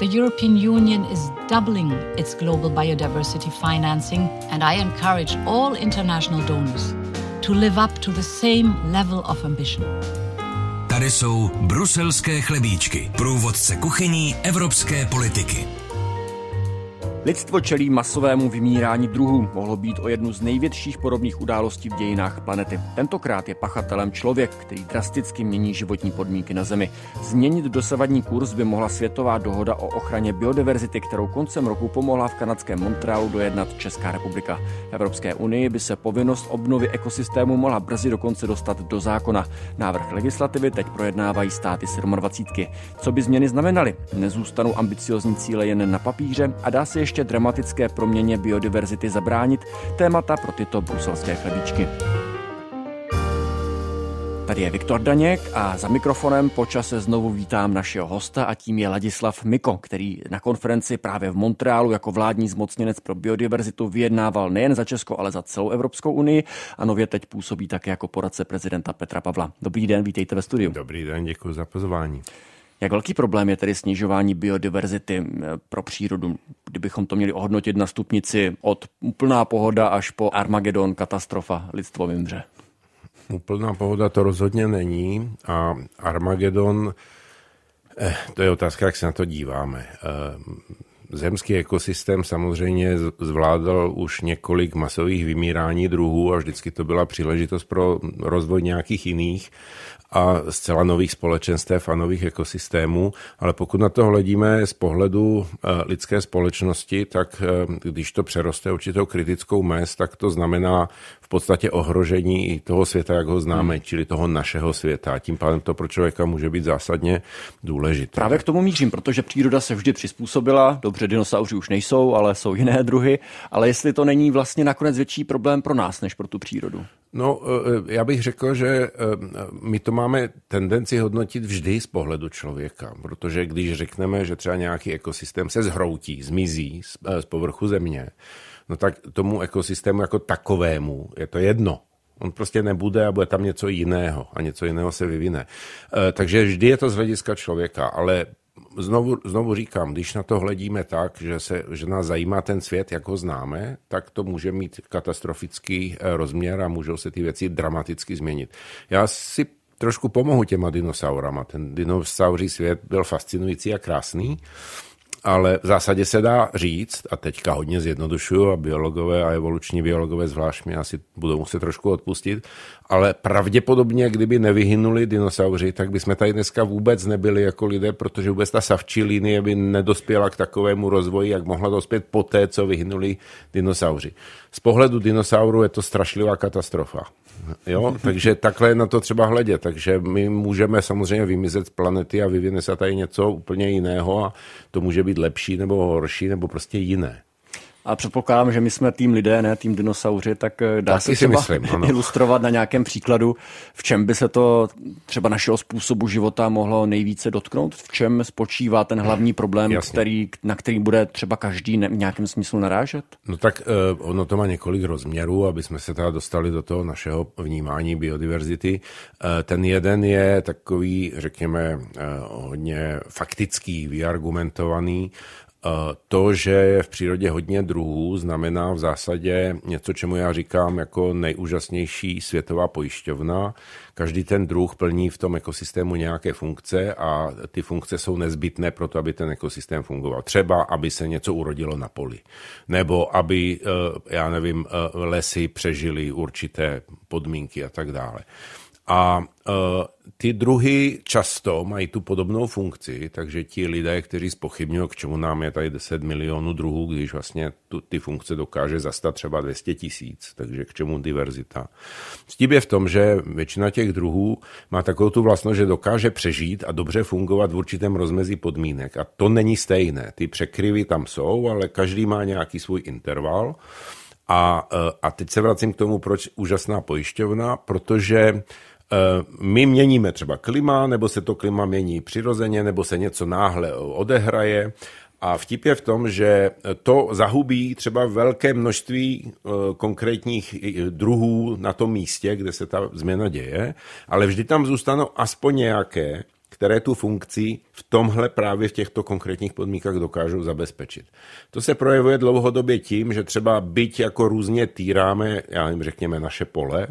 The European Union is doubling its global biodiversity financing, and I encourage all international donors to live up to the same level of ambition. Tady jsou bruselské chlebíčky, průvodce kuchyní evropské politiky. Lidstvo čelí masovému vymírání druhů. Mohlo být o jednu z největších podobných událostí v dějinách planety. Tentokrát je pachatelem člověk, který drasticky mění životní podmínky na Zemi. Změnit dosavadní kurz by mohla světová dohoda o ochraně biodiverzity, kterou koncem roku pomohla v kanadském Montrealu dojednat Česká republika. V Evropské unii by se povinnost obnovy ekosystému mohla brzy dokonce dostat do zákona. Návrh legislativy teď projednávají státy 27. Co by změny znamenaly? Nezůstanou ambiciozní cíle jen na papíře a dá se ještě dramatické proměně biodiverzity zabránit, témata pro tyto bruselské chlebíčky. Tady je Viktor Daněk a za mikrofonem počase znovu vítám našeho hosta a tím je Ladislav Miko, který na konferenci právě v Montrealu jako vládní zmocněnec pro biodiverzitu vyjednával nejen za Česko, ale za celou Evropskou unii a nově teď působí také jako poradce prezidenta Petra Pavla. Dobrý den, vítejte ve studiu. Dobrý den, děkuji za pozvání. Jak velký problém je tedy snižování biodiverzity eh, pro přírodu, kdybychom to měli ohodnotit na stupnici od úplná pohoda až po Armagedon, katastrofa, lidstvo vymře? Úplná pohoda to rozhodně není a Armagedon, eh, to je otázka, jak se na to díváme. Eh, zemský ekosystém samozřejmě zvládal už několik masových vymírání druhů a vždycky to byla příležitost pro rozvoj nějakých jiných a zcela nových společenstev a nových ekosystémů, ale pokud na to hledíme z pohledu eh, lidské společnosti, tak eh, když to přeroste určitou kritickou mez, tak to znamená podstatě ohrožení i toho světa, jak ho známe, hmm. čili toho našeho světa. Tím pádem to pro člověka může být zásadně důležité. Právě k tomu mířím, protože příroda se vždy přizpůsobila. Dobře, dinosauři už nejsou, ale jsou jiné druhy. Ale jestli to není vlastně nakonec větší problém pro nás, než pro tu přírodu? No, eh, já bych řekl, že eh, my to máme tendenci hodnotit vždy z pohledu člověka, protože když řekneme, že třeba nějaký ekosystém se zhroutí, zmizí z eh, povrchu země, no tak tomu ekosystému jako takovému je to jedno. On prostě nebude a bude tam něco jiného a něco jiného se vyvine. Takže vždy je to z hlediska člověka, ale znovu, znovu říkám, když na to hledíme tak, že, se, že nás zajímá ten svět, jak ho známe, tak to může mít katastrofický eh, rozměr a můžou se ty věci dramaticky změnit. Já si trošku pomohu těma dinosaurama. Ten dinosauří svět byl fascinující a krásný ale v zásadě se dá říct, a teďka hodně zjednodušuju a biologové a evoluční biologové zvlášť mi asi budou muset trošku odpustit, ale pravděpodobně, kdyby nevyhynuli dinosauři, tak bychom tady dneska vůbec nebyli jako lidé, protože vůbec ta savčí linie by nedospěla k takovému rozvoji, jak mohla dospět po té, co vyhynuli dinosauři. Z pohledu dinosaurů je to strašlivá katastrofa. Jo? Takže takhle je na to třeba hledět. Takže my můžeme samozřejmě vymizet z planety a vyvine se tady něco úplně jiného a to může být lepší nebo horší nebo prostě jiné. A předpokládám, že my jsme tým lidé, ne tým dinosauři, tak eh, dá Taky se třeba myslím, ilustrovat na nějakém příkladu, v čem by se to třeba našeho způsobu života mohlo nejvíce dotknout, v čem spočívá ten hlavní problém, který, na který bude třeba každý v nějakém smyslu narážet? No tak uh, ono to má několik rozměrů, aby jsme se teda dostali do toho našeho vnímání biodiverzity. Uh, ten jeden je takový, řekněme, uh, hodně faktický, vyargumentovaný, to, že je v přírodě hodně druhů, znamená v zásadě něco, čemu já říkám jako nejúžasnější světová pojišťovna. Každý ten druh plní v tom ekosystému nějaké funkce a ty funkce jsou nezbytné pro to, aby ten ekosystém fungoval. Třeba, aby se něco urodilo na poli, nebo aby, eh, já nevím, eh, lesy přežily určité podmínky a tak dále. A uh, ty druhy často mají tu podobnou funkci, takže ti lidé, kteří spochybňují, k čemu nám je tady 10 milionů druhů, když vlastně tu, ty funkce dokáže zastat třeba 200 tisíc, takže k čemu diverzita. Stím je v tom, že většina těch druhů má takovou tu vlastnost, že dokáže přežít a dobře fungovat v určitém rozmezí podmínek. A to není stejné. Ty překryvy tam jsou, ale každý má nějaký svůj interval. A, eh, a teď se vracím k tomu, proč úžasná pojišťovna, protože Eh, my měníme třeba klima, nebo se to klima mění přirozeně, nebo se něco náhle odehraje. A vtip je v tom, že to zahubí třeba velké množství eh, konkrétních druhů na tom místě, kde se ta změna děje, ale vždy tam zůstanou aspoň nějaké, které tu funkci v tomhle právě v těchto konkrétních podmínkách dokážou zabezpečit. To se projevuje dlouhodobě tím, že třeba byť jako různě týráme, já nevím, řekněme, naše pole,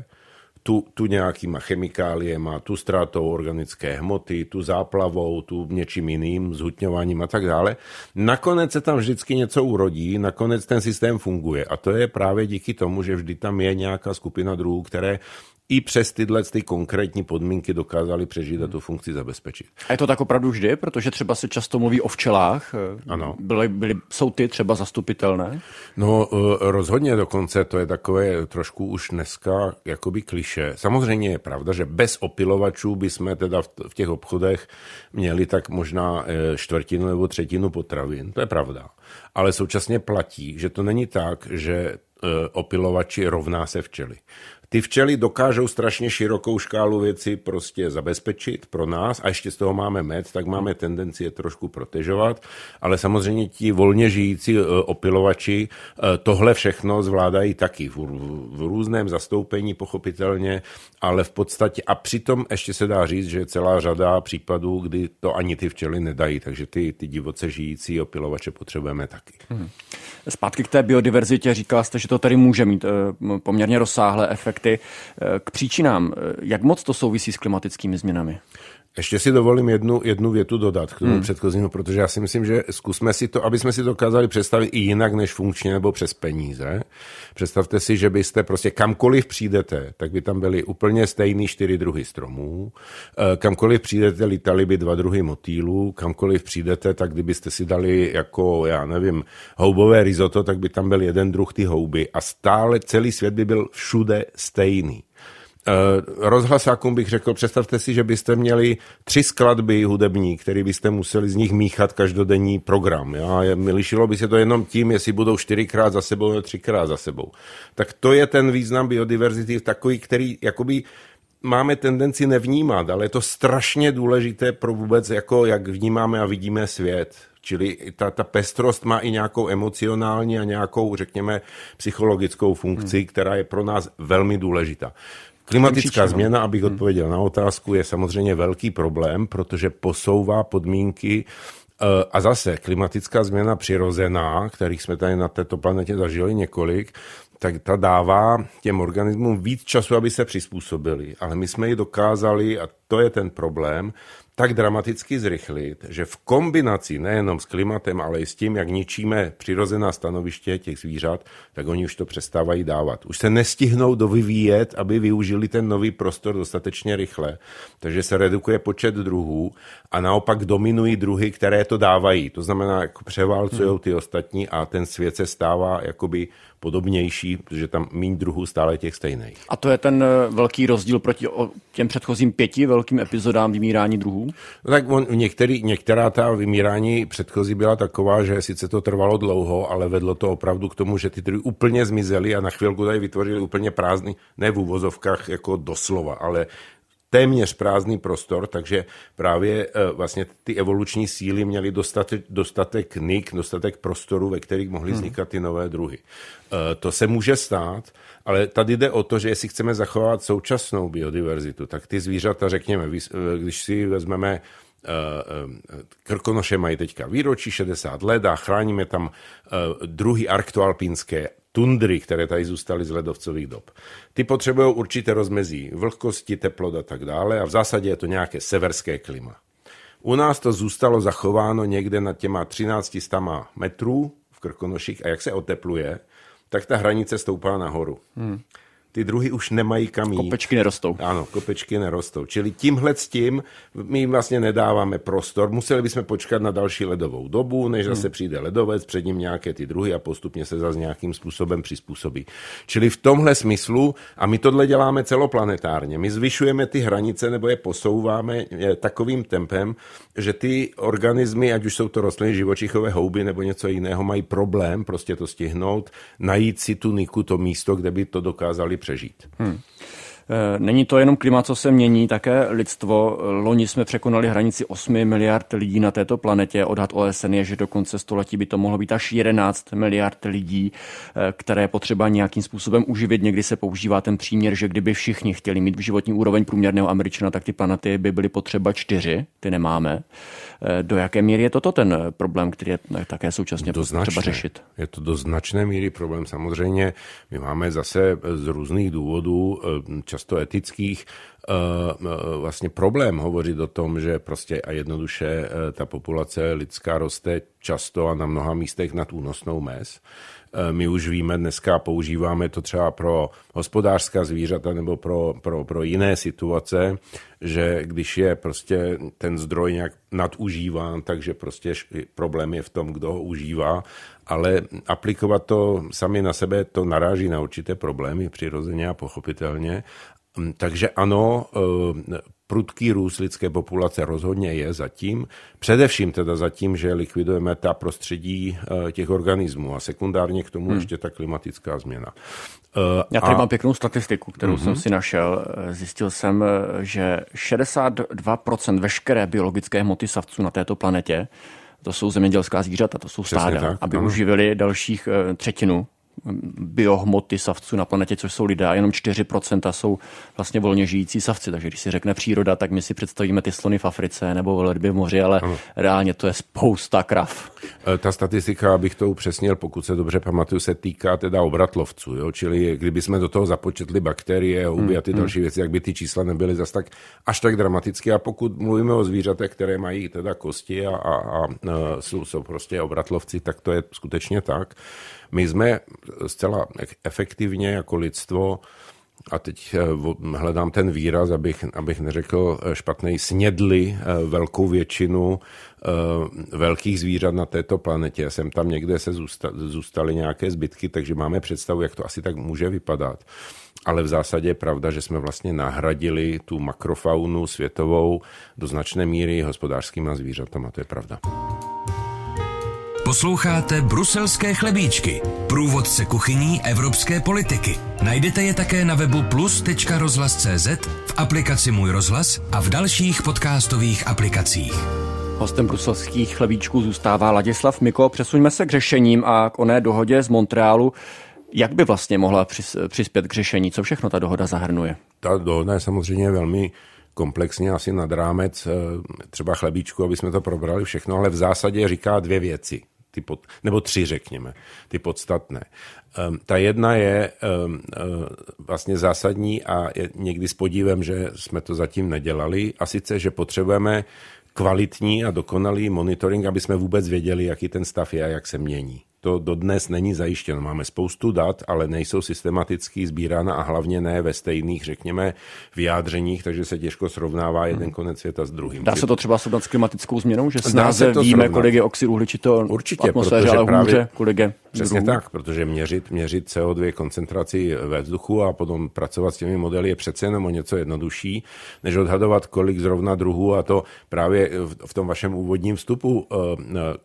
tu, tu nějakýma chemikáliema, tu ztrátou organické hmoty, tu záplavou, tu něčím jiným, zhutňováním a tak dále. Nakonec se tam vždycky něco urodí, nakonec ten systém funguje. A to je právě díky tomu, že vždy tam je nějaká skupina druhů, které i přes tyhle ty konkrétní podmínky dokázali přežít a tu funkci zabezpečit. A je to tak opravdu vždy, protože třeba se často mluví o včelách. Ano. Byly, byly, jsou ty třeba zastupitelné? No eh, rozhodně dokonce to je takové trošku už dneska jakoby kliše. Samozřejmě je pravda, že bez opilovačů bychom teda v těch obchodech měli tak možná eh, čtvrtinu nebo třetinu potravin. To je pravda. Ale současně platí, že to není tak, že opilovači rovná se včely. Ty včely dokážou strašně širokou škálu věcí prostě zabezpečit pro nás a ještě z toho máme med, tak máme tendenci je trošku protežovat, ale samozřejmě ti volně žijící e, opilovači e, tohle všechno zvládají taky v, v různém zastoupení pochopitelně, ale v podstatě a přitom ještě se dá říct, že celá řada případů, kdy to ani ty včely nedají, takže ty, ty divoce žijící opilovače potřebujeme taky. Hmm. Zpátky k té biodiverzitě, říkala jste, že to tady může mít e, poměrně rozsáhlé efekty efekty. Eh, k příčinám, eh, jak moc to souvisí s klimatickými změnami? Ještě si dovolím jednu, jednu větu dodat k tomu hmm. předchozímu, protože já si myslím, že zkusme si to, aby jsme si to dokázali představit i jinak než funkčně nebo přes peníze. Představte si, že byste prostě kamkoliv přijdete, tak by tam byly úplně stejný čtyři druhy stromů. Eh, kamkoliv přijdete, lítali by dva druhy motýlů. Kamkoliv přijdete, tak kdybyste si dali jako, já nevím, houbové risotto, tak by tam byl jeden druh ty houby. A stále celý svět by byl všude stejný. Eh, rozhlasákům bych řekl, představte si, že byste měli tři skladby hudební, které byste museli z nich míchat každodenní program. Já, lišilo by se to jenom tím, jestli budou čtyřikrát za sebou nebo třikrát za sebou. Tak to je ten význam biodiverzity takový, který jakoby máme tendenci nevnímat, ale je to strašně důležité pro vůbec, jako jak vnímáme a vidíme svět. Čili ta, ta pestrost má i nějakou emocionální a nějakou, řekněme, psychologickou funkci, hmm. která je pro nás velmi důležitá. Klimatická změna, abych hmm. odpověděl na otázku, je samozřejmě velký problém, protože posouvá podmínky eh, a zase klimatická změna přirozená, kterých jsme tady na této planetě zažili několik, tak ta dává těm organismům víc času, aby se přizpůsobili. Ale my jsme ji dokázali, a to je ten problém, tak dramaticky zrychlit, že v kombinaci nejenom s klimatem, ale i s tím, jak ničíme přirozená stanoviště těch zvířat, tak oni už to přestávají dávat. Už se nestihnou dovyvíjet, aby využili ten nový prostor dostatečně rychle. Takže se redukuje počet druhů a naopak dominují druhy, které to dávají. To znamená, jako převálcují ty ostatní a ten svět se stává jakoby podobnější, protože tam méně druhů stále těch stejných. A to je ten eh, velký rozdíl proti těm předchozím pěti velkým epizodám vymírání druhů? No tak on, některý, některá ta vymírání předchozí byla taková, že sice to trvalo dlouho, ale vedlo to opravdu k tomu, že ty druhy úplně zmizely a na chvilku tady vytvořili úplně prázdný, ne v úvozovkách jako doslova, ale téměř prázdný prostor, takže právě eh, vlastně ty evoluční síly měly dostatek, dostatek nik, dostatek prostoru, ve kterých mohly hmm. vznikat ty nové druhy. Eh, to se může stát, ale tady jde o to, že jestli chceme zachovat současnou biodiverzitu, tak ty zvířata, řekněme, eh, když si vezmeme Krkonoše mají teďka výročí 60 let a chráníme tam druhy arktoalpínské tundry, které tady zůstaly z ledovcových dob. Ty potřebují určité rozmezí vlhkosti, teplot a tak dále a v zásadě je to nějaké severské klima. U nás to zůstalo zachováno někde nad těma 13 stama metrů v Krkonoších a jak se otepluje, tak ta hranice stoupá nahoru. Hmm ty druhy už nemají kam jít. Kopečky nerostou. Ano, kopečky nerostou. Čili tímhle s tím my vlastně nedáváme prostor. Museli bychom počkat na další ledovou dobu, než zase hmm. přijde ledovec, před ním nějaké ty druhy a postupně se zase nějakým způsobem přizpůsobí. Čili v tomhle smyslu, a my tohle děláme celoplanetárně, my zvyšujeme ty hranice nebo je posouváme takovým tempem, že ty organismy, ať už jsou to rostliny, živočichové houby nebo něco jiného, mají problém prostě to stihnout, najít si tu niku, to místo, kde by to dokázali přežít. Hmm. Není to jenom klima, co se mění, také lidstvo. Loni jsme překonali hranici 8 miliard lidí na této planetě. Odhad OSN je, že do konce století by to mohlo být až 11 miliard lidí, které potřeba nějakým způsobem uživit. Někdy se používá ten příměr, že kdyby všichni chtěli mít v životní úroveň průměrného Američana, tak ty planety by byly potřeba čtyři, ty nemáme. Do jaké míry je toto ten problém, který je také současně potřeba řešit? Je to do značné míry problém. Samozřejmě my máme zase z různých důvodů, eh, často etických, eh, eh, vlastně problém hovořit o tom, že prostě a jednoduše ta populace lidská roste často a na mnoha místech nad únosnou mez. Eh, my už víme, dneska používáme to třeba pro hospodářská zvířata nebo pro, pro, pro jiné situace, že když je prostě ten zdroj nějak nadužíván, takže prostě problém je v tom, kdo ho užívá, ale aplikovat to sami na sebe, to naráží na určité problémy přirozeně a pochopitelně. Hm, takže ano, eh, prudký růst lidské populace rozhodně je zatím. Především teda zatím, že likvidujeme ta prostředí eh, těch organismů a sekundárně k tomu hmm. ještě ta klimatická změna. Eh, Já tady a... mám pěknou statistiku, kterou mm-hmm. jsem si našel. Zjistil jsem, že 62% veškeré biologické hmoty savců na této planetě to jsou zemědělská zvířata, to jsou stáda, tak, aby ano. uživili dalších třetinu biohmoty savců na planetě, což jsou lidé, a jenom 4% jsou vlastně volně žijící savci. Takže když si řekne příroda, tak my si představíme ty slony v Africe nebo velryby v moři, ale ano. reálně to je spousta krav. E, ta statistika, abych to upřesnil, pokud se dobře pamatuju, se týká teda obratlovců. Jo? Čili kdyby jsme do toho započetli bakterie, houby hmm, a ty hmm. další věci, jak by ty čísla nebyly zas tak až tak dramatické. A pokud mluvíme o zvířatech, které mají teda kosti a, a, a e, jsou, jsou prostě obratlovci, tak to je skutečně tak. My jsme zcela efektivně jako lidstvo a teď eh, hledám ten výraz, abych, abych neřekl eh, špatný, snědli eh, velkou většinu velkých zvířat na této planetě. Jsem tam někde se zůstaly nějaké zbytky, takže máme představu, jak to asi tak může vypadat. Ale v zásadě je pravda, že jsme vlastně nahradili tu makrofaunu světovou do značné míry hospodářskýma zvířatama, to je pravda. Posloucháte Bruselské chlebíčky, průvodce kuchyní evropské politiky. Najdete je také na webu plus.rozhlas.cz, v aplikaci Můj rozhlas a v dalších podcastových aplikacích. Hostem bruselských chlebíčků zůstává Ladislav Miko. Přesuňme se k řešením a k oné dohodě z Montrealu. Jak by vlastně mohla přispět k řešení? Co všechno ta dohoda zahrnuje? Ta dohoda je samozřejmě velmi komplexně asi nad rámec eh, třeba chlebíčku, aby jsme to probrali všechno, ale v zásadě říká dvě věci ty pod, nebo tři řekněme, ty podstatné. Um, ta jedna je um, vlastně zásadní a je někdy s podívem, že jsme to zatím nedělali a sice, že potřebujeme kvalitní a dokonalý monitoring, aby jsme vůbec věděli, jaký ten stav je a jak se mění to dodnes není zajištěno. Máme spoustu dat, ale nejsou systematicky sbírána a hlavně ne ve stejných, řekněme, vyjádřeních, takže se těžko srovnává jeden hmm. konec světa s druhým. Dá se to třeba srovnat s klimatickou změnou, že snáze víme, srovnat. kolik je oxid uhličitého Určitě, atmosféře, ale právě, hůře, kolik je Přesně druhů. tak, protože měřit, měřit CO2 koncentraci ve vzduchu a potom pracovat s těmi modely je přece jenom o něco jednodušší, než odhadovat, kolik zrovna druhů a to právě v tom vašem úvodním vstupu, eh,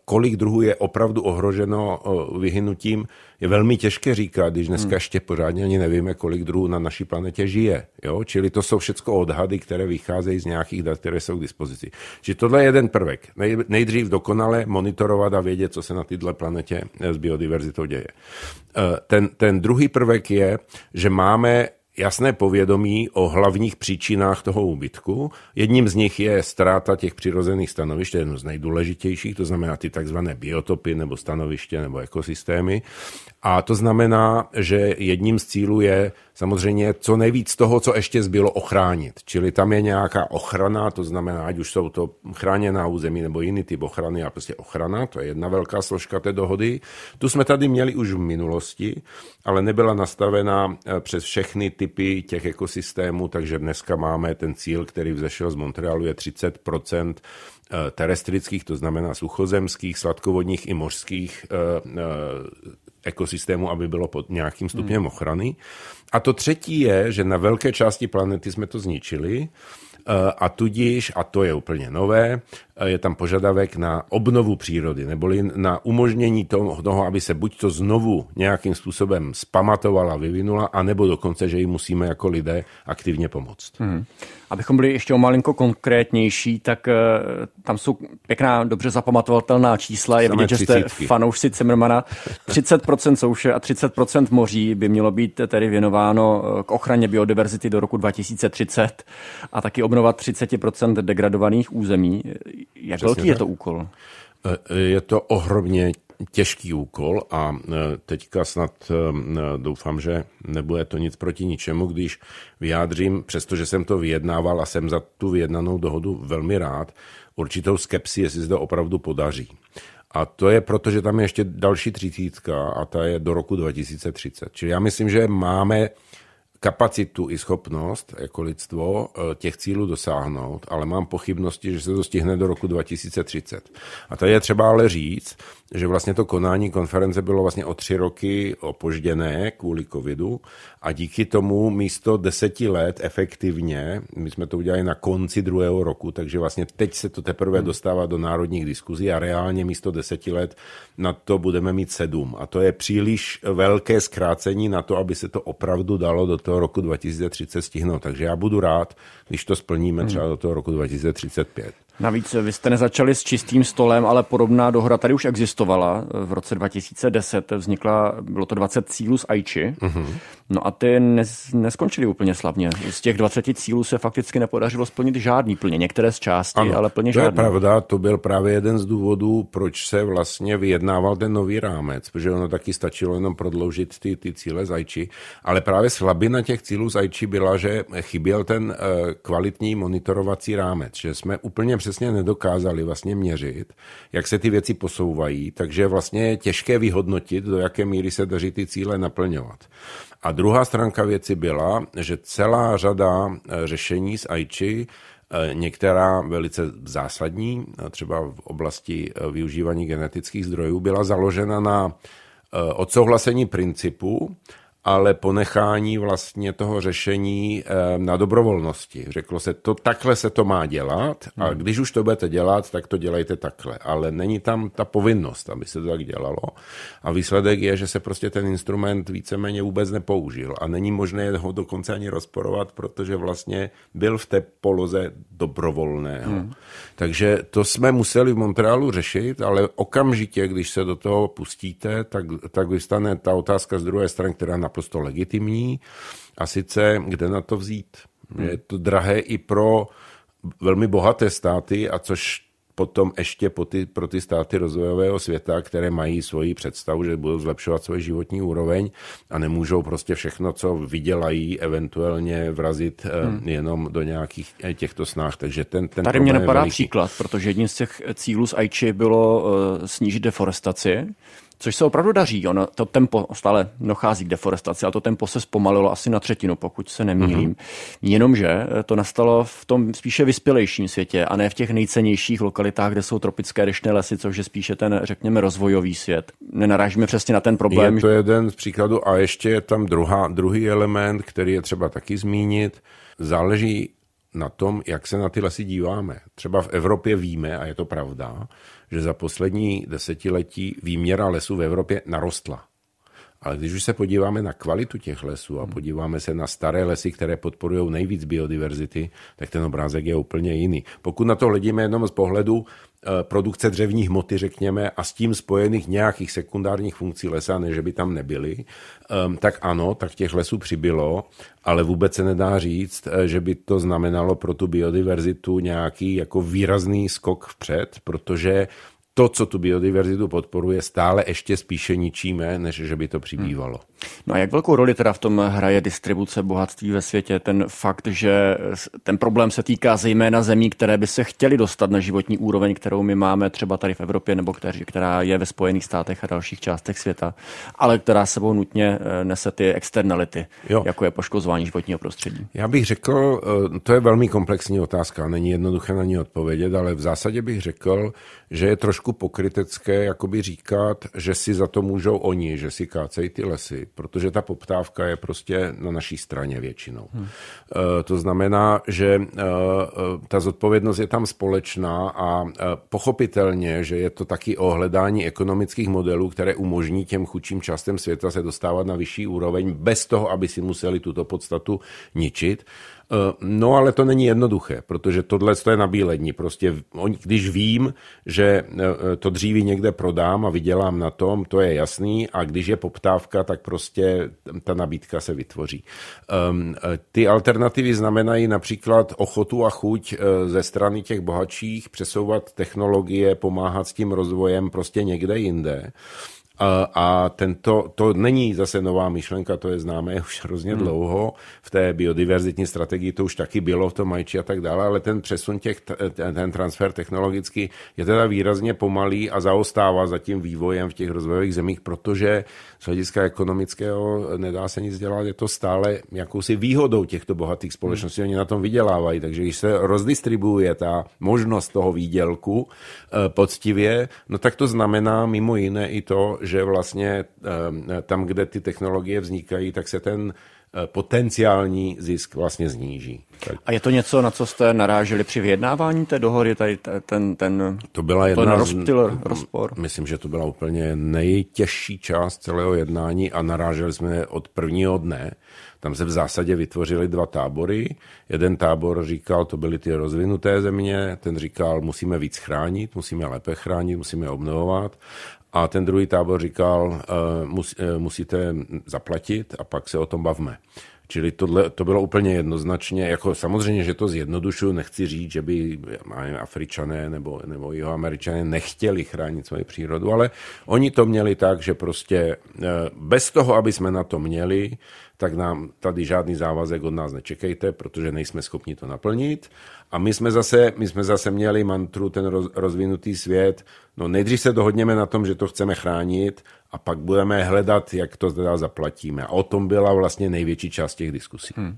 kolik druhů je opravdu ohroženo vyhynutím je velmi těžké říkat, když dneska hmm. ještě pořádně ani nevíme, kolik druhů na naší planetě žije. Jo? Čili to jsou všechno odhady, které vycházejí z nějakých dat, které jsou k dispozici. Čili tohle je jeden prvek. nejdřív dokonale monitorovat a vědět, co se na této planetě s biodiverzitou děje. Eh, ten, ten druhý prvek je, že máme jasné povědomí o hlavních příčinách toho úbytku. Jedním z nich je ztráta těch přirozených stanovišť, to je jedno z nejdůležitějších, to znamená ty takzvané biotopy nebo stanoviště nebo ekosystémy. A to znamená, že jedním z cílů je samozřejmě co nejvíc toho, co ještě zbylo ochránit. Čili tam je nějaká ochrana, to znamená, ať už jsou to chráněná území nebo jiný typ ochrany a prostě ochrana, to je jedna velká složka té dohody. Tu jsme tady měli už v minulosti, ale nebyla nastavena eh, přes všechny typy těch ekosystémů, takže dneska máme ten cíl, který vzešel z Montrealu, je 30 eh, terestrických, to znamená suchozemských, sladkovodních i mořských eh, ekosystému, aby bylo pod nějakým stupněm hmm. ochrany. A to třetí je, že na velké části planety jsme to zničili, eh, a tudíž, a to je úplně nové, je tam požadavek na obnovu přírody, neboli na umožnění toho, aby se buď to znovu nějakým způsobem spamatovala, vyvinula, anebo dokonce, že ji musíme jako lidé aktivně pomoct. Hmm. Abychom byli ještě o malinko konkrétnější, tak uh, tam jsou pěkná, dobře zapamatovatelná čísla. Je vidět, že jste fanoušci Zimmermana. 30% souše a 30% moří by mělo být tedy věnováno eh, k ochraně biodiverzity do roku 2030 a taky obnovat 30% degradovaných území. Jak Přesně velký tak. je to úkol? Eh, je to ohromně těžký úkol a e, teďka snad doufám, že nebude to nic proti ničemu, když vyjádřím, přestože jsem to vyjednával a jsem za tu vyjednanou dohodu velmi rád, určitou skepsi, jestli se to opravdu podaří. A to je proto, že tam je ještě další třicítka a ta je do roku 2030. Čili já myslím, že máme kapacitu i schopnost jako lidstvo eh, těch cílů dosáhnout, ale mám pochybnosti, že se to stihne do roku 2030. A to je třeba ale říct, že vlastně to konání konference bylo vlastně o tři roky opožděné kvůli covidu a díky tomu místo deseti let efektivně, my jsme to udělali na konci druhého roku, takže vlastně teď se to teprve hmm. dostává do národních diskuzí a reálně místo deseti let na to budeme mít sedm. A to je příliš velké zkrácení na to, aby se to opravdu dalo do toho roku 2030 stihnout. Takže já budu rád, když to splníme hmm. třeba do toho roku 2035. Navíc vy jste nezačali s čistým stolem, ale podobná dohoda tady už existovala. V roce 2010 vznikla, bylo to 20 cílů z Aichi. Uh-huh. No a ty nes, neskončily úplně slavně. Z těch 20 cílů se fakticky nepodařilo splnit žádný plně. Některé z části, ano, ale plně to žádný. To je pravda, to byl právě jeden z důvodů, proč se vlastně vyjednával ten nový rámec, protože ono taky stačilo jenom prodloužit ty, ty cíle z Aichi. Ale právě slabina těch cílů z Aichi byla, že chyběl ten uh, kvalitní monitorovací rámec, že jsme úplně přesně nedokázali vlastně měřit, jak se ty věci posouvají, takže vlastně je těžké vyhodnotit, do jaké míry se daří ty cíle naplňovat. A druhá stránka věci byla, že celá řada eh, řešení z Aichi eh, Některá velice zásadní, třeba v oblasti eh, využívání genetických zdrojů, byla založena na odsouhlasení principu, ale ponechání vlastně toho řešení eh, na dobrovolnosti. Řeklo se, to takhle se to má dělat a hmm. když už to budete dělat, tak to dělejte takhle. Ale není tam ta povinnost, aby se to tak dělalo. A výsledek je, že se prostě ten instrument víceméně vůbec nepoužil a není možné ho dokonce ani rozporovat, protože vlastně byl v té poloze dobrovolného. Hmm. Takže to jsme museli v Montrealu řešit, ale okamžitě, když se do toho pustíte, tak, tak vystane ta otázka z druhé strany, která naprosto legitimní. A sice, kde na to vzít? Hmm. Je to drahé i pro velmi bohaté státy, a což potom ještě po ty, pro ty státy rozvojového světa, které mají svoji představu, že budou zlepšovat svoji životní úroveň a nemůžou prostě všechno, co vydělají, eventuálně vrazit eh, hmm. jenom do nějakých eh, těchto snách. Takže ten, ten Tady mě napadá příklad, protože jedním z těch cílů z Aichi bylo uh, snížit deforestaci což se opravdu daří. Ono, to tempo stále dochází k deforestaci, ale to tempo se zpomalilo asi na třetinu, pokud se nemýlím. Mm-hmm. Jenomže to nastalo v tom spíše vyspělejším světě a ne v těch nejcennějších lokalitách, kde jsou tropické dešné lesy, což je spíše ten, řekněme, rozvojový svět. Nenarážíme přesně na ten problém. Je to jeden z příkladů a ještě je tam druhá, druhý element, který je třeba taky zmínit. Záleží na tom, jak se na ty lesy díváme. Třeba v Evropě víme, a je to pravda, že za poslední desetiletí výměra lesů v Evropě narostla. Ale když už se podíváme na kvalitu těch lesů a podíváme se na staré lesy, které podporují nejvíc biodiverzity, tak ten obrázek je úplně jiný. Pokud na to hledíme jenom z pohledu produkce dřevní hmoty, řekněme, a s tím spojených nějakých sekundárních funkcí lesa, než by tam nebyly, ehm, tak ano, tak těch lesů přibylo, ale vůbec se nedá říct, eh, že by to znamenalo pro tu biodiverzitu nějaký jako výrazný skok vpřed, protože to, co tu biodiverzitu podporuje, stále ještě spíše ničíme, než že by to přibývalo. No a jak velkou roli teda v tom hraje distribuce bohatství ve světě? Ten fakt, že ten problém se týká zejména zemí, které by se chtěly dostat na životní úroveň, kterou my máme třeba tady v Evropě, nebo která je ve Spojených státech a dalších částech světa, ale která sebou nutně eh, nese ty externality, jo. jako je poškozování životního prostředí. Já bych řekl, eh, to je velmi komplexní otázka, není jednoduché na ní odpovědět, ale v zásadě bych řekl, že je trošku trošku pokrytecké jakoby říkat, že si za to můžou oni, že si kácejí ty lesy, protože ta poptávka je prostě na naší straně většinou. Hmm. To znamená, že ta zodpovědnost je tam společná a pochopitelně, že je to taky o hledání ekonomických modelů, které umožní těm chudším částem světa se dostávat na vyšší úroveň bez toho, aby si museli tuto podstatu ničit. Eh, no ale to není jednoduché, protože tohle je na bílední. Prostě když vím, že eh, to dříví někde prodám a vydělám na tom, to je jasný a když je poptávka, tak prostě ta nabídka se vytvoří. Ehm, eh, ty alternativy znamenají například ochotu a chuť ze strany těch bohatších přesouvat technologie, pomáhat s tím rozvojem prostě někde jinde. A, tento, to není zase nová myšlenka, to je známé už hrozně hmm. dlouho. V té biodiverzitní strategii to už taky bylo v tom majči a tak dále, ale ten přesun těch, ten transfer technologicky je teda výrazně pomalý a zaostává za tím vývojem v těch rozvojových zemích, protože z hlediska ekonomického nedá se nic dělat, je to stále jakousi výhodou těchto bohatých společností, hmm. oni na tom vydělávají, takže když se rozdistribuje ta možnost toho výdělku eh, poctivě, no tak to znamená mimo jiné i to, že vlastně eh, tam, kde ty technologie vznikají, tak se ten eh, potenciální zisk vlastně zníží. Tak. A je to něco, na co jste naráželi při vyjednávání té dohody, tady ten, ten to byla jedna rozptyl, z, rozpor? Myslím, že to byla úplně nejtěžší část celého jednání a naráželi jsme od prvního dne. Tam se v zásadě vytvořily dva tábory. Jeden tábor říkal, to byly ty rozvinuté země, ten říkal, musíme víc chránit, musíme lépe chránit, musíme obnovovat. A ten druhý tábor říkal, eh, mus, eh, musíte zaplatit a pak se o tom bavme. Čili tohle, to bylo úplně jednoznačně, jako samozřejmě, že to zjednodušuju, nechci říct, že by Afričané nebo, nebo jeho Američané nechtěli chránit svoji přírodu, ale oni to měli tak, že prostě eh, bez toho, aby jsme na to měli, tak nám tady žádný závazek od nás nečekejte, protože nejsme schopni to naplnit. A my jsme zase, my jsme zase měli mantru, ten roz, rozvinutý svět, no nejdřív se dohodněme na tom, že to chceme chránit a pak budeme hledat, jak to teda zaplatíme. A o tom byla vlastně největší část těch diskusí. Hmm.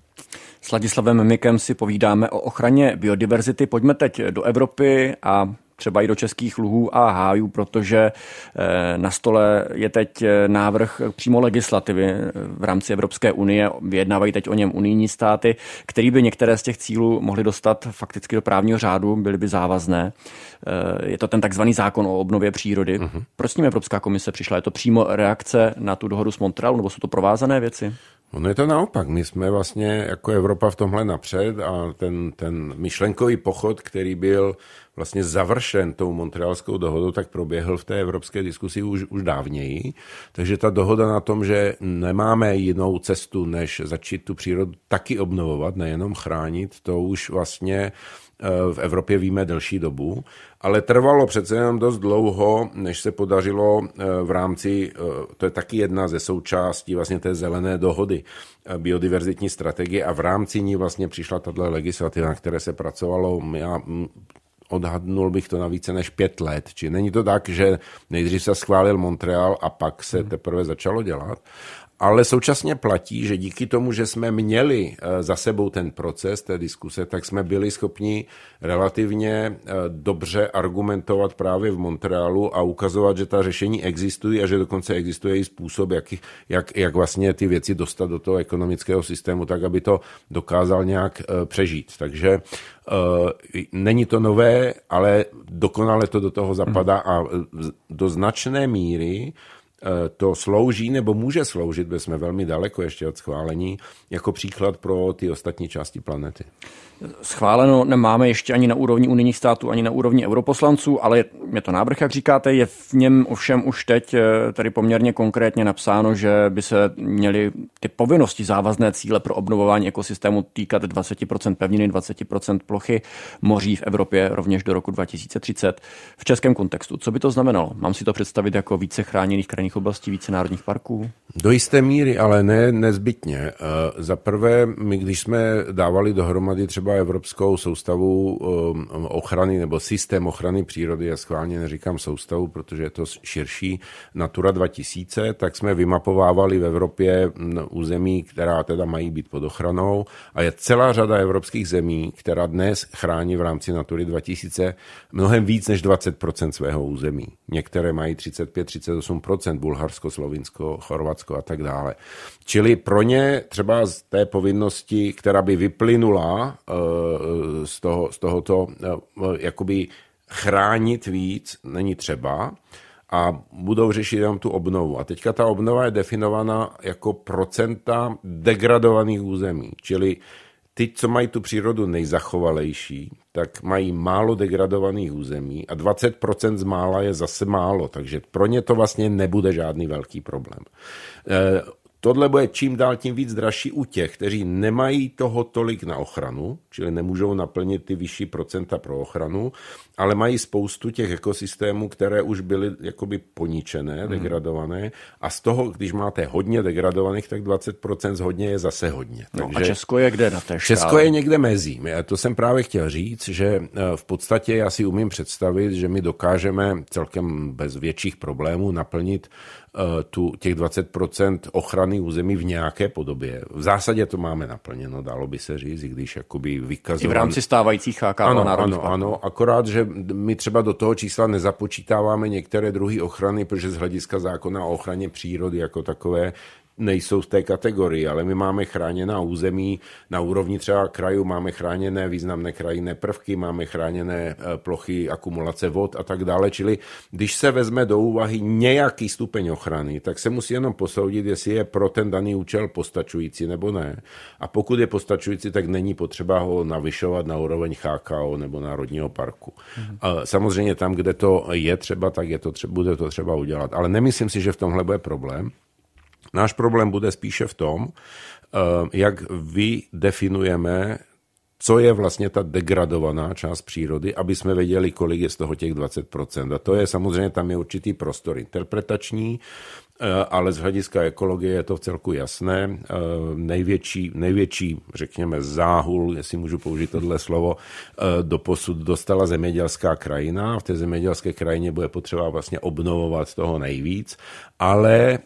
S Ladislavem Mikem si povídáme o ochraně biodiverzity. Pojďme teď do Evropy a třeba i do českých luhů a hájů, protože eh, na stole je teď eh, návrh přímo legislativy eh, v rámci Evropské unie, vyjednávají teď o něm unijní státy, který by některé z těch cílů mohly dostat fakticky do právního řádu, byly by závazné. Je to ten takzvaný zákon o obnově přírody. Uh-huh. Proč s tím Evropská komise přišla? Je to přímo reakce na tu dohodu s Montrealu, nebo jsou to provázané věci? Ono je to naopak. My jsme vlastně jako Evropa v tomhle napřed a ten, ten myšlenkový pochod, který byl vlastně završen tou Montrealskou dohodou, tak proběhl v té evropské diskusi už, už dávněji. Takže ta dohoda na tom, že nemáme jinou cestu, než začít tu přírodu taky obnovovat, nejenom chránit, to už vlastně eh, v Evropě víme delší dobu, ale trvalo přece jenom dost dlouho, než se podařilo eh, v rámci, eh, to je taky jedna ze součástí vlastně té zelené dohody, biodiverzitní strategie a v rámci ní vlastně přišla tato legislativa, na které se pracovalo. Já odhadnul bych to na více než pět let. Či není to tak, že nejdřív se schválil Montreal a pak se hmm. teprve začalo dělat. Ale současně platí, že díky tomu, že jsme měli eh, za sebou ten proces té diskuse, tak jsme byli schopni relativně eh, dobře argumentovat právě v Montrealu a ukazovat, že ta řešení existují a že dokonce existuje i způsob, jak, jak, jak vlastně ty věci dostat do toho ekonomického systému, tak aby to dokázal nějak eh, přežít. Takže není to nové, ale dokonale to do toho zapadá a do značné míry to slouží nebo může sloužit, protože jsme velmi daleko ještě od schválení, jako příklad pro ty ostatní části planety. Schváleno nemáme ještě ani na úrovni unijních států, ani na úrovni europoslanců, ale je to návrh, jak říkáte, je v něm ovšem už teď eh, tady poměrně konkrétně napsáno, že by se měly ty povinnosti závazné cíle pro obnovování ekosystému týkat 20% pevniny, 20% plochy moří v Evropě rovněž do roku 2030. V českém kontextu, co by to znamenalo? Mám si to představit jako více chráněných krajinných oblastí, více národních parků? Do jisté míry, ale ne nezbytně. Eh, za prvé, my když jsme dávali dohromady třeba evropskou soustavu eh, ochrany nebo systém ochrany přírody, já schválně neříkám soustavu, protože je to širší, Natura 2000, tak jsme vymapovávali v Evropě území, která teda mají být pod ochranou a je celá řada evropských zemí, která dnes chrání v rámci Natury 2000 mnohem víc než 20% svého území. Některé mají 35-38%, Bulharsko, Slovinsko, Chorvatsko, a tak dále. Čili pro ně třeba z té povinnosti, která by vyplynula eh, z, toho, z tohoto eh, jakoby chránit víc, není třeba a budou řešit jenom tu obnovu. A teďka ta obnova je definovaná jako procenta degradovaných území, čili ty, co mají tu přírodu nejzachovalejší, tak mají málo degradovaných území a 20% z mála je zase málo, takže pro ně to vlastně nebude žádný velký problém. Tohle bude čím dál tím víc dražší u těch, kteří nemají toho tolik na ochranu, čili nemůžou naplnit ty vyšší procenta pro ochranu, ale mají spoustu těch ekosystémů, které už byly jakoby poničené, hmm. degradované a z toho, když máte hodně degradovaných, tak 20% z hodně je zase hodně. No Takže a Česko je kde na té škále? Česko je někde mezi. To jsem právě chtěl říct, že eh, v podstatě já si umím představit, že my dokážeme celkem bez větších problémů naplnit tu, těch 20% ochrany území v nějaké podobě. V zásadě to máme naplněno, dalo by se říct, i když jakoby vykazovan... I v rámci stávajících HK ano, ano, ano, akorát, že my třeba do toho čísla nezapočítáváme některé druhy ochrany, protože z hlediska zákona o ochraně přírody jako takové nejsou v té kategorii, ale my máme chráněná území na úrovni třeba krajů, máme chráněné významné krajinné prvky, máme chráněné eh, plochy akumulace vod a tak dále. Čili když se vezme do úvahy nějaký stupeň ochrany, tak se musí jenom posoudit, jestli je pro ten daný účel postačující nebo ne. A pokud je postačující, tak není potřeba ho navyšovat na úroveň HKO nebo Národního parku. Mhm. Samozřejmě tam, kde to je třeba, tak je to třeba, bude to třeba udělat. Ale nemyslím si, že v tomhle bude problém. Náš problém bude spíše v tom, eh, jak vy definujeme, co je vlastně ta degradovaná část přírody, aby jsme věděli, kolik je z toho těch 20%. A to je samozřejmě, tam je určitý prostor interpretační, Eh, ale z hlediska ekologie je to v celku jasné. Eh, největší, největší, řekněme, záhul, jestli můžu použít tohle slovo, do posud dostala zemědělská krajina. V té zemědělské krajině bude potřeba vlastně obnovovat toho nejvíc, ale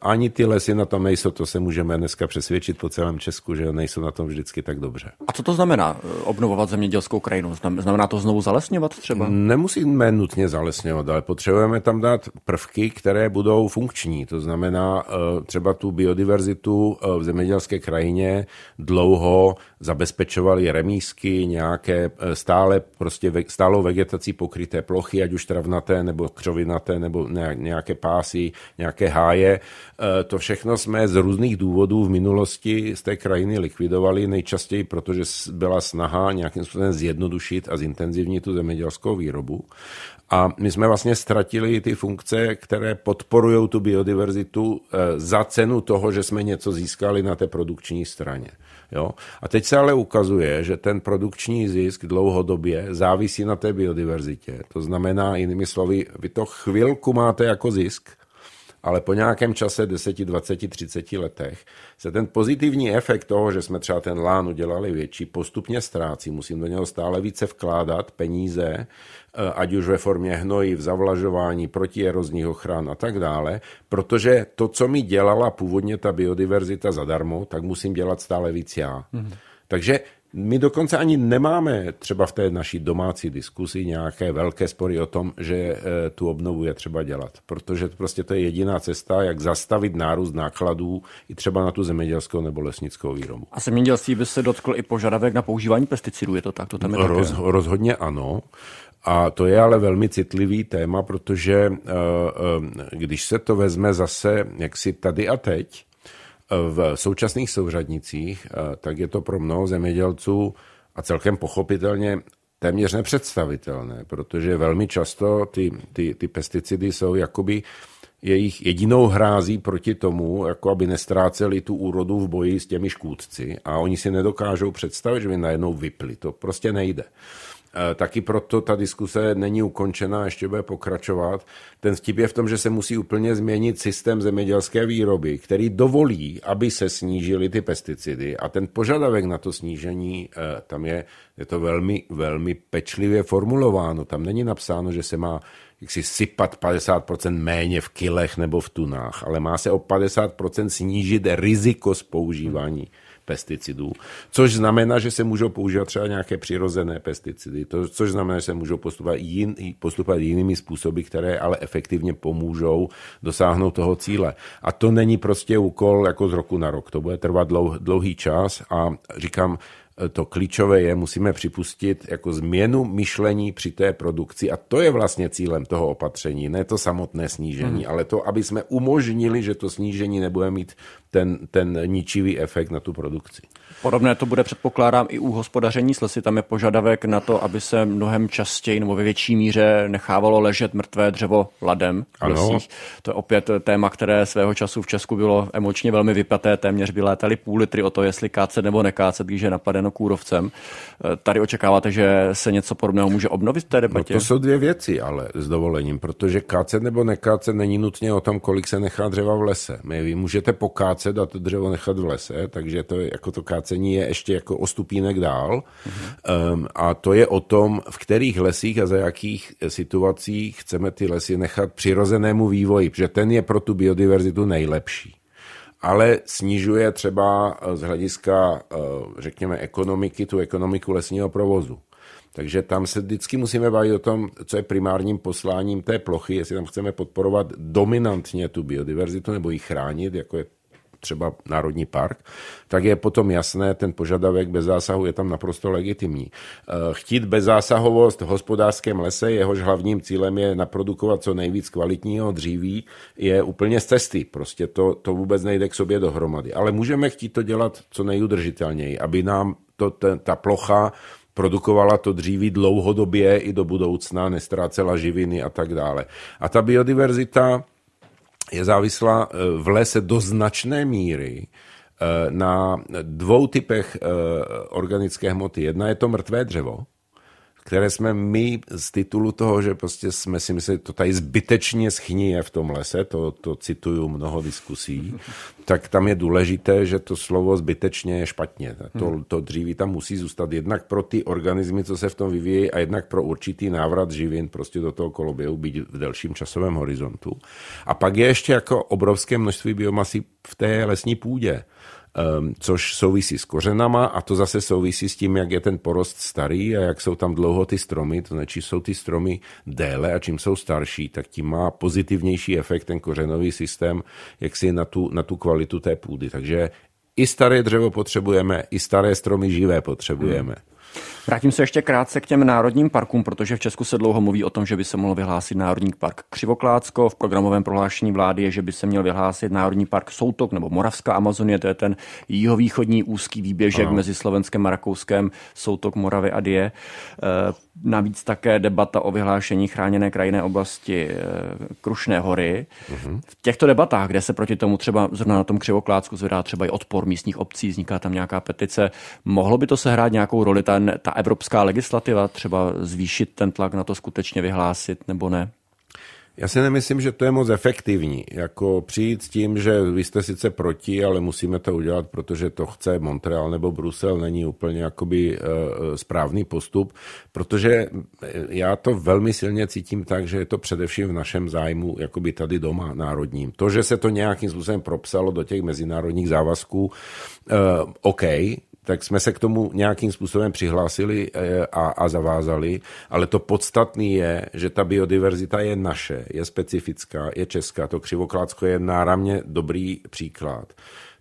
ani ty lesy na tom nejsou, to se můžeme dneska přesvědčit po celém Česku, že nejsou na tom vždycky tak dobře. A co to znamená obnovovat zemědělskou krajinu? Znamená to znovu zalesňovat třeba? Nemusíme nutně zalesňovat, ale potřebujeme tam dát prvky, které budou funkční. To znamená, eh, třeba tu biodiverzitu eh, v zemědělské krajině dlouho zabezpečovali remísky, nějaké eh, stále prostě stálou vegetací pokryté plochy, ať už travnaté nebo křovinaté nebo nějaké pásy, nějaké háje. To všechno jsme z různých důvodů v minulosti z té krajiny likvidovali, nejčastěji protože byla snaha nějakým způsobem zjednodušit a zintenzivnit tu zemědělskou výrobu. A my jsme vlastně ztratili ty funkce, které podporují tu biodiverzitu eh, za cenu toho, že jsme něco získali na té produkční straně. Jo? A teď se ale ukazuje, že ten produkční zisk dlouhodobě závisí na té biodiverzitě. To znamená, jinými slovy, vy to chvilku máte jako zisk, ale po nějakém čase, 10, 20, 30 letech, se ten pozitivní efekt toho, že jsme třeba ten lán udělali větší, postupně ztrácí. Musím do něho stále více vkládat peníze, eh, ať už ve formě hnojiv, zavlažování, protierozních ochran a tak dále, protože to, co mi dělala původně ta biodiverzita zadarmo, tak musím dělat stále víc já. Mm. Takže my dokonce ani nemáme třeba v té naší domácí diskusi nějaké velké spory o tom, že eh, tu obnovu je třeba dělat, protože prostě to je jediná cesta, jak zastavit nárůst nákladů i třeba na tu zemědělskou nebo lesnickou výrobu. A zemědělství by se dotkl i požadavek na používání pesticidů, je to tak? To tam je Roz, rozhodně ano. A to je ale velmi citlivý téma, protože eh, eh, když se to vezme zase jaksi tady a teď, v současných souřadnicích, eh, tak je to pro mnoho zemědělců a celkem pochopitelně téměř nepředstavitelné, protože velmi často ty, ty, ty pesticidy jsou jakoby jejich jedinou hrází proti tomu, jako aby nestráceli tu úrodu v boji s těmi škůdci a oni si nedokážou představit, že by najednou vypli. To prostě nejde. Eh, taky proto ta diskuse není ukončena, ještě bude pokračovat. Ten vtip je v tom, že se musí úplně změnit systém zemědělské výroby, který dovolí, aby se snížily ty pesticidy a ten požadavek na to snížení, eh, tam je, je to velmi, velmi pečlivě formulováno. Tam není napsáno, že se má jak si sypat 50% méně v kilech nebo v tunách, ale má se o 50% snížit riziko z používání. Hmm pesticidů, což znamená, že se můžou používat třeba nějaké přirozené pesticidy, to, což znamená, že se můžou postupovat, jin, postupovat jinými způsoby, které ale efektivně pomůžou dosáhnout toho cíle. A to není prostě úkol jako z roku na rok, to bude trvat dlouh, dlouhý čas a říkám, to klíčové je, musíme připustit jako změnu myšlení při té produkci a to je vlastně cílem toho opatření, ne to samotné snížení, hmm. ale to, aby jsme umožnili, že to snížení nebude mít ten, ten ničivý efekt na tu produkci. Podobné to bude, předpokládám, i u hospodaření s lesy. Tam je požadavek na to, aby se mnohem častěji nebo ve větší míře nechávalo ležet mrtvé dřevo ladem v lesích. To je opět téma, které svého času v Česku bylo emočně velmi vypaté. Téměř vylétali půl litry o to, jestli kácet nebo nekácet, když je napadeno kůrovcem. Tady očekáváte, že se něco podobného může obnovit v té debatě? No to jsou dvě věci, ale s dovolením, protože kácet nebo nekácet není nutně o tom, kolik se nechá dřeva v lese. My, vy můžete pokácet a to dřevo nechat v lese, takže to je jako to kácet kácení je ještě jako o stupínek dál. Mm-hmm. Um, a to je o tom, v kterých lesích a za jakých situacích chceme ty lesy nechat přirozenému vývoji, protože ten je pro tu biodiverzitu nejlepší ale snižuje třeba eh, z hlediska, eh, řekněme, ekonomiky, tu ekonomiku lesního provozu. Takže tam se vždycky musíme bavit o tom, co je primárním posláním té plochy, jestli tam chceme podporovat dominantně tu biodiverzitu nebo ji chránit, jako je třeba Národní park, tak je potom jasné, ten požadavek bez zásahu je tam naprosto legitimní. Eh, chtít bezzásahovost v hospodářském lese, jehož hlavním cílem je naprodukovat co nejvíc kvalitního dříví, je úplně z cesty. Prostě to, to vůbec nejde k sobě dohromady. Ale můžeme chtít to dělat co nejudržitelněji, aby nám to, ta, ta plocha produkovala to dříví dlouhodobě i do budoucna, nestrácela živiny a tak dále. A ta biodiverzita je závislá eh, v lese do značné míry eh, na dvou typech eh, organické hmoty. Jedna je to mrtvé dřevo, které jsme my z titulu toho, že prostě jsme si mysleli, to tady zbytečně schnije v tom lese, to, to cituju mnoho diskusí, tak tam je důležité, že to slovo zbytečně je špatně. To, hmm. to dříví tam musí zůstat jednak pro ty organismy, co se v tom vyvíjí, a jednak pro určitý návrat živin prostě do toho koloběhu být v delším časovém horizontu. A pak je ještě jako obrovské množství biomasy v té lesní půdě. Um, což souvisí s kořenama a to zase souvisí s tím, jak je ten porost starý a jak jsou tam dlouho ty stromy, to znamená, jsou ty stromy déle a čím jsou starší, tak tím má pozitivnější efekt ten kořenový systém, jak si na tu, na tu kvalitu té půdy. Takže i staré dřevo potřebujeme, i staré stromy živé potřebujeme. Hmm. Vrátím se ještě krátce k těm národním parkům, protože v Česku se dlouho mluví o tom, že by se mohl vyhlásit Národní park Křivoklácko. V programovém prohlášení vlády je, že by se měl vyhlásit Národní park Soutok nebo Moravská Amazonie, to je ten jihovýchodní úzký výběžek ano. mezi Slovenskem a Rakouskem, Soutok, Moravy a Die. Navíc také debata o vyhlášení chráněné krajinné oblasti eh, Krušné hory. Uh-huh. V těchto debatách, kde se proti tomu třeba zrovna na tom Křivoklácku zvedá třeba i odpor místních obcí, vzniká tam nějaká petice, mohlo by to sehrát nějakou roli, ta, ta evropská legislativa třeba zvýšit ten tlak na to skutečně vyhlásit nebo ne? Já si nemyslím, že to je moc efektivní. Jako přijít s tím, že vy jste sice proti, ale musíme to udělat, protože to chce Montreal nebo Brusel, není úplně jakoby uh, správný postup, protože já to velmi silně cítím tak, že je to především v našem zájmu, jakoby tady doma národním. To, že se to nějakým způsobem propsalo do těch mezinárodních závazků, OK, tak jsme se k tomu nějakým způsobem přihlásili eh, a, a zavázali, ale to podstatné je, že ta biodiverzita je naše, je specifická, je česká. To Křivoklátsko je náramně dobrý příklad.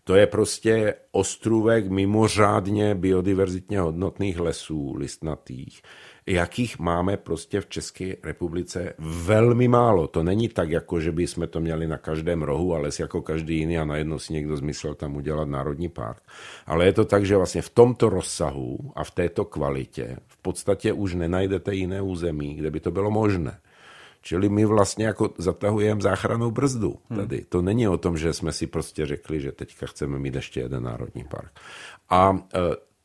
To je prostě ostrůvek mimořádně biodiverzitně hodnotných lesů listnatých jakých máme prostě v České republice velmi málo. To není tak, jako že by jsme to měli na každém rohu, ale jako každý jiný a najednou si někdo zmyslel tam udělat národní park. Ale je to tak, že vlastně v tomto rozsahu a v této kvalitě v podstatě už nenajdete jiné území, kde by to bylo možné. Čili my vlastně jako zatahujeme záchranou brzdu hmm. tady. Hmm. To není o tom, že jsme si prostě řekli, že teďka chceme mít ještě jeden národní park. A e,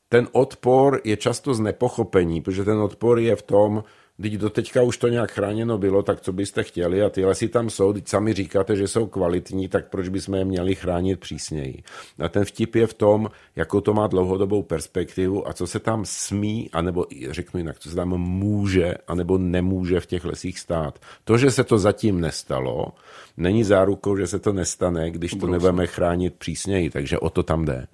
ten odpor je často z nepochopení, protože ten odpor je v tom, Teď do teďka už to nějak chráněno bylo, tak co byste chtěli a ty lesy tam jsou, teď sami říkáte, že jsou kvalitní, tak proč bychom je měli chránit přísněji. A ten vtip je v tom, jakou to má dlouhodobou perspektivu a co se tam smí, anebo řeknu jinak, co se tam může, anebo nemůže v těch lesích stát. To, že se to zatím nestalo, není zárukou, že se to nestane, když to nebudeme chránit přísněji, takže o to tam jde.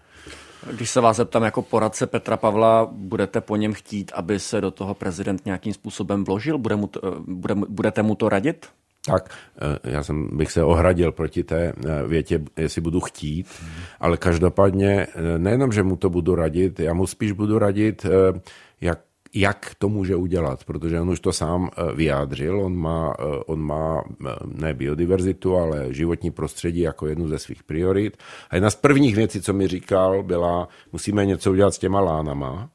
Když se vás zeptám jako poradce Petra Pavla, budete po něm chtít, aby se do toho prezident nějakým způsobem vložil? Bude mu to, bude, budete mu to radit? Tak, eh, já jsem, bych se ohradil proti té eh, větě, jestli budu chtít, ale každopádně eh, nejenom, že mu to budu radit, já mu spíš budu radit, jak jak to může udělat, protože on už to sám eh, vyjádřil, on má, eh, on má eh, ne biodiverzitu, ale životní prostředí jako jednu ze svých priorit. A jedna z prvních věcí, co mi říkal, byla, musíme něco udělat s těma lánama,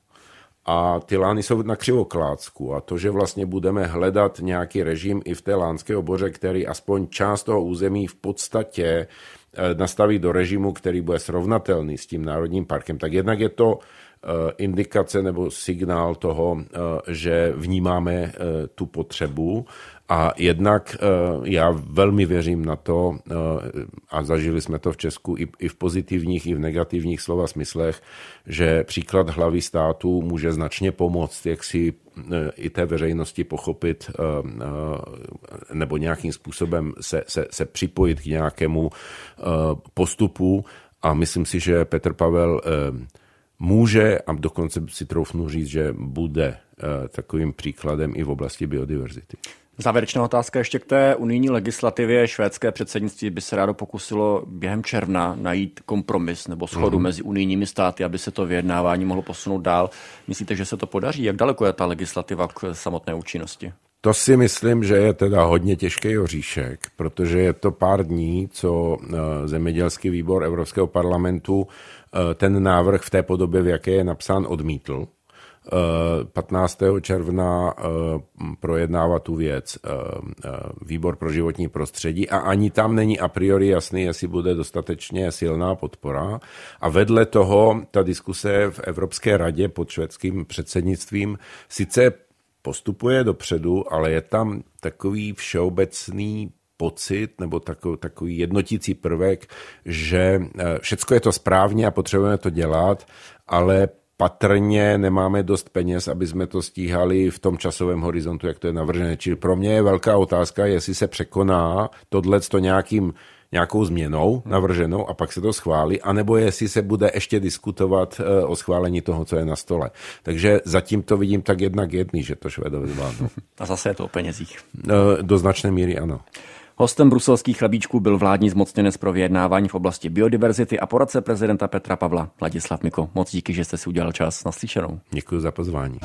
a ty lány jsou na křivoklácku. A to, že vlastně budeme hledat nějaký režim i v té lánské oboře, který aspoň část toho území v podstatě nastaví do režimu, který bude srovnatelný s tím národním parkem, tak jednak je to indikace nebo signál toho, eh, že vnímáme eh, tu potřebu a jednak já velmi věřím na to, a zažili jsme to v Česku i v pozitivních, i v negativních slova smyslech, že příklad hlavy státu může značně pomoct, jak si i té veřejnosti pochopit nebo nějakým způsobem se, se, se připojit k nějakému postupu. A myslím si, že Petr Pavel může, a dokonce si troufnu říct, že bude eh, takovým příkladem i v oblasti biodiverzity. Závěrečná otázka ještě k té unijní legislativě. Švédské předsednictví by se rádo pokusilo během června najít kompromis nebo schodu mm. mezi unijními státy, aby se to vyjednávání mohlo posunout dál. Myslíte, že se to podaří? Jak daleko je ta legislativa k samotné účinnosti? To si myslím, že je teda hodně těžký oříšek, protože je to pár dní, co eh, zemědělský výbor Evropského parlamentu Eh, ten návrh v té podobě, v jaké je napsán, odmítl. 15. Eh, června projednává tu věc výbor pro životní prostředí a ani tam není a priori jasný, jestli bude dostatečně silná podpora. A vedle toho ta diskuse v Evropské radě pod švédským předsednictvím sice postupuje dopředu, ale je tam takový všeobecný pocit nebo takový, jednotící prvek, že eh, všecko je to správně a potřebujeme to dělat, ale patrně nemáme dost peněz, aby jsme to stíhali v tom časovém horizontu, jak to je navržené. Čili pro mě je velká otázka, jestli se překoná tohle to nějakým nějakou změnou navrženou a pak se to schválí, anebo jestli se bude ještě diskutovat eh, o schválení toho, co je na stole. Takže zatím to vidím tak jednak jedný, že to Švédové zvládnou. A zase je to o penězích. Eh, do značné míry ano. Hostem bruselských chlebíčků byl vládní zmocněnec pro vyjednávání v oblasti biodiverzity a poradce prezidenta Petra Pavla Ladislav Miko. Moc díky, že jste si udělal čas na slyšenou. Děkuji za pozvání.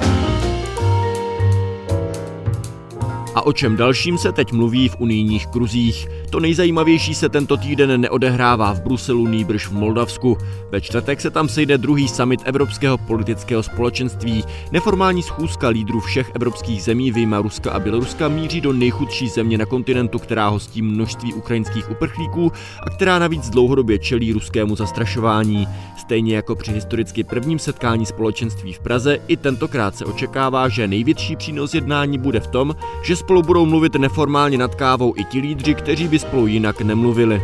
O čem dalším se teď mluví v unijních kruzích? To nejzajímavější se tento týden neodehrává v Bruselu, nýbrž v Moldavsku. Ve čtvrtek se tam sejde druhý summit Evropského politického společenství. Neformální schůzka lídrů všech evropských zemí, vyjma Ruska a Běloruska, míří do nejchudší země na kontinentu, která hostí množství ukrajinských uprchlíků a která navíc dlouhodobě čelí ruskému zastrašování. Stejně jako při historicky prvním setkání společenství v Praze, i tentokrát se očekává, že největší přínos jednání bude v tom, že spolu budou mluvit neformálně nad kávou i ti lídři, kteří by spolu jinak nemluvili.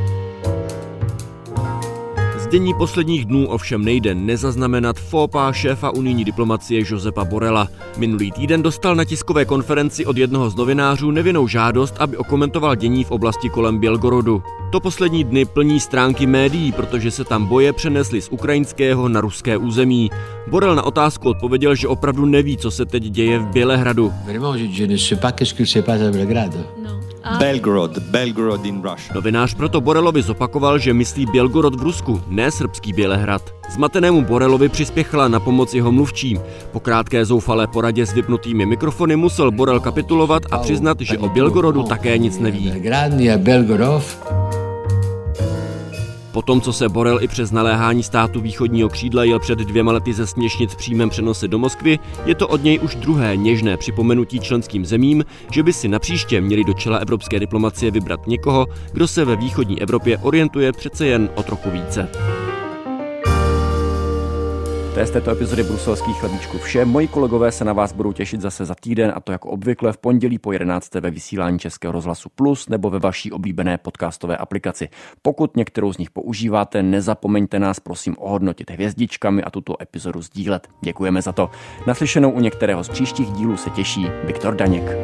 Dění posledních dnů ovšem nejde nezaznamenat fópa šéfa unijní diplomacie Josepa Borela. Minulý týden dostal na tiskové konferenci od jednoho z novinářů nevinnou žádost, aby okomentoval dění v oblasti kolem Bělgorodu. To poslední dny plní stránky médií, protože se tam boje přenesly z ukrajinského na ruské území. Borel na otázku odpověděl, že opravdu neví, co se teď děje v Bělehradu. Belgorod, Belgorod in Russia. Novinář proto Borelovi zopakoval, že myslí Belgorod v Rusku, ne srbský Bělehrad. Zmatenému Borelovi přispěchala na pomoc jeho mluvčím. Po krátké zoufalé poradě s vypnutými mikrofony musel Borel kapitulovat a přiznat, že o Bělgorodu také nic neví. Po tom, co se Borel i přes naléhání státu východního křídla jel před dvěma lety ze směšnic v přímém přenose do Moskvy, je to od něj už druhé něžné připomenutí členským zemím, že by si napříště měli do čela evropské diplomacie vybrat někoho, kdo se ve východní Evropě orientuje přece jen o trochu více. To je z této epizody bruselských chlebíčků vše. Moji kolegové se na vás budou těšit zase za týden a to jako obvykle v pondělí po 11. ve vysílání Českého rozhlasu Plus nebo ve vaší oblíbené podcastové aplikaci. Pokud některou z nich používáte, nezapomeňte nás prosím ohodnotit hvězdičkami a tuto epizodu sdílet. Děkujeme za to. Naslyšenou u některého z příštích dílů se těší Viktor Daněk.